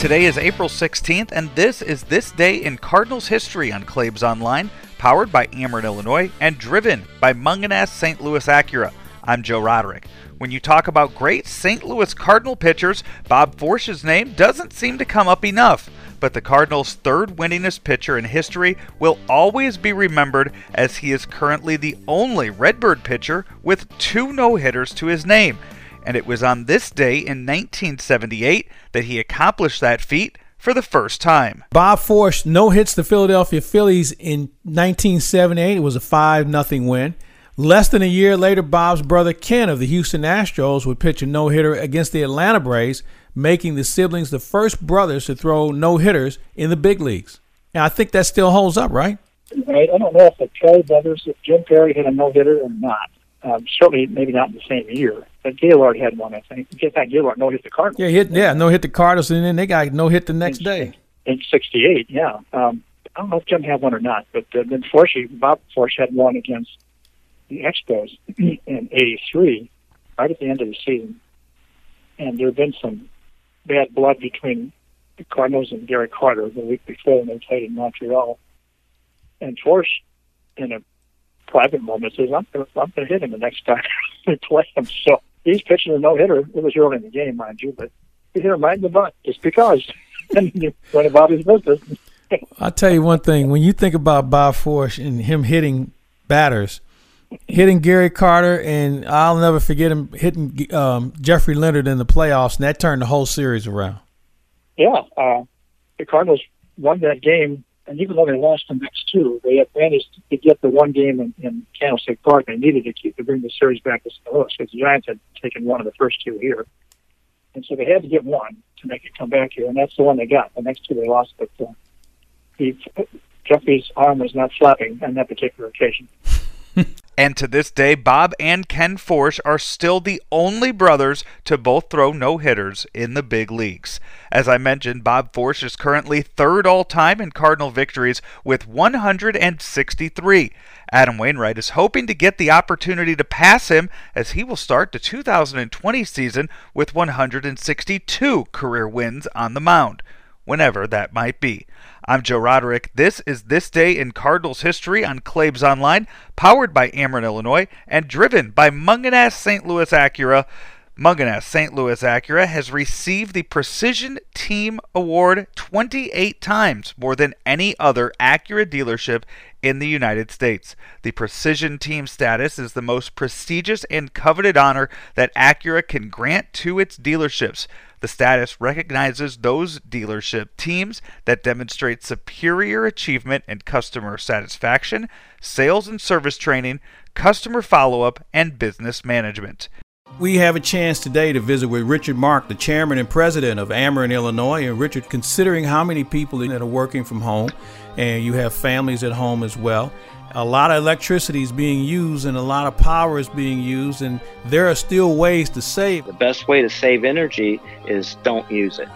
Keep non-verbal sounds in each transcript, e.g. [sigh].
Today is April 16th, and this is This Day in Cardinals History on Claibs Online, powered by Ameren, Illinois, and driven by Mungenast St. Louis Acura. I'm Joe Roderick. When you talk about great St. Louis Cardinal pitchers, Bob Forsch's name doesn't seem to come up enough. But the Cardinals' third winningest pitcher in history will always be remembered as he is currently the only Redbird pitcher with two no hitters to his name. And it was on this day in 1978 that he accomplished that feat for the first time. Bob Forsch no hits the Philadelphia Phillies in 1978. It was a 5 0 win. Less than a year later, Bob's brother Ken of the Houston Astros would pitch a no hitter against the Atlanta Braves, making the siblings the first brothers to throw no hitters in the big leagues. And I think that still holds up, right? Right. I don't know if the Perry brothers, if Jim Perry hit a no hitter or not. Um, certainly, maybe not in the same year. But Gaylord had one, I think. In fact, Gaylord no hit the Cardinals. Yeah, hit. Yeah, no hit the Cardinals, and then they got no hit the next in, day in '68. Yeah. Um, I don't know if Jim had one or not, but uh, then Forshey, Bob Forsch had one against the Expos [clears throat] in '83, right at the end of the season, and there had been some bad blood between the Cardinals and Gary Carter the week before when they played in Montreal. And Forsch, in a private moment, says, "I'm going I'm to hit him the next time [laughs] we play him." So he's pitching a no hitter. It was early in the game, mind you, but he hit him right in the butt just because. [laughs] and he went about his business. [laughs] I'll tell you one thing: when you think about Bob Forsch and him hitting batters, hitting Gary Carter, and I'll never forget him hitting um, Jeffrey Leonard in the playoffs, and that turned the whole series around. Yeah, uh, the Cardinals won that game, and even though they lost the next two, they had managed to get the one game in, in Candlestick Park. They needed to keep to bring the series back to St. Louis because the Giants had taken one of the first two here, and so they had to get one to make it come back here, and that's the one they got. The next two they lost, but uh, he, Jeffrey's arm was not flapping on that particular occasion. [laughs] and to this day, Bob and Ken Forsch are still the only brothers to both throw no hitters in the big leagues. As I mentioned, Bob Forsch is currently third all time in Cardinal victories with 163. Adam Wainwright is hoping to get the opportunity to pass him as he will start the 2020 season with 162 career wins on the mound, whenever that might be. I'm Joe Roderick. This is This Day in Cardinals History on Claibs Online, powered by Ameren, Illinois, and driven by Mungenast St. Louis Acura. Mungenast St. Louis Acura has received the Precision Team Award 28 times, more than any other Acura dealership in the United States. The Precision Team status is the most prestigious and coveted honor that Acura can grant to its dealerships. The status recognizes those dealership teams that demonstrate superior achievement in customer satisfaction, sales and service training, customer follow up, and business management. We have a chance today to visit with Richard Mark, the chairman and president of Ameren, Illinois. And Richard, considering how many people that are working from home, and you have families at home as well, a lot of electricity is being used and a lot of power is being used, and there are still ways to save. The best way to save energy is don't use it.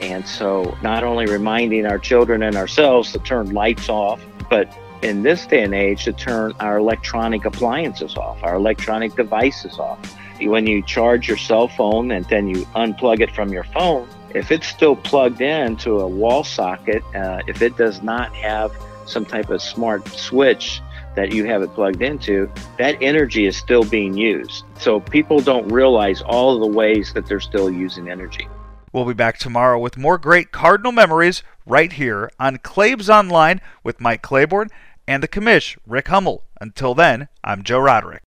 And so, not only reminding our children and ourselves to turn lights off, but in this day and age, to turn our electronic appliances off, our electronic devices off when you charge your cell phone and then you unplug it from your phone, if it's still plugged in to a wall socket, uh, if it does not have some type of smart switch that you have it plugged into, that energy is still being used. So people don't realize all the ways that they're still using energy. We'll be back tomorrow with more great Cardinal memories right here on Claibs Online with Mike Claiborne and the commish, Rick Hummel. Until then, I'm Joe Roderick.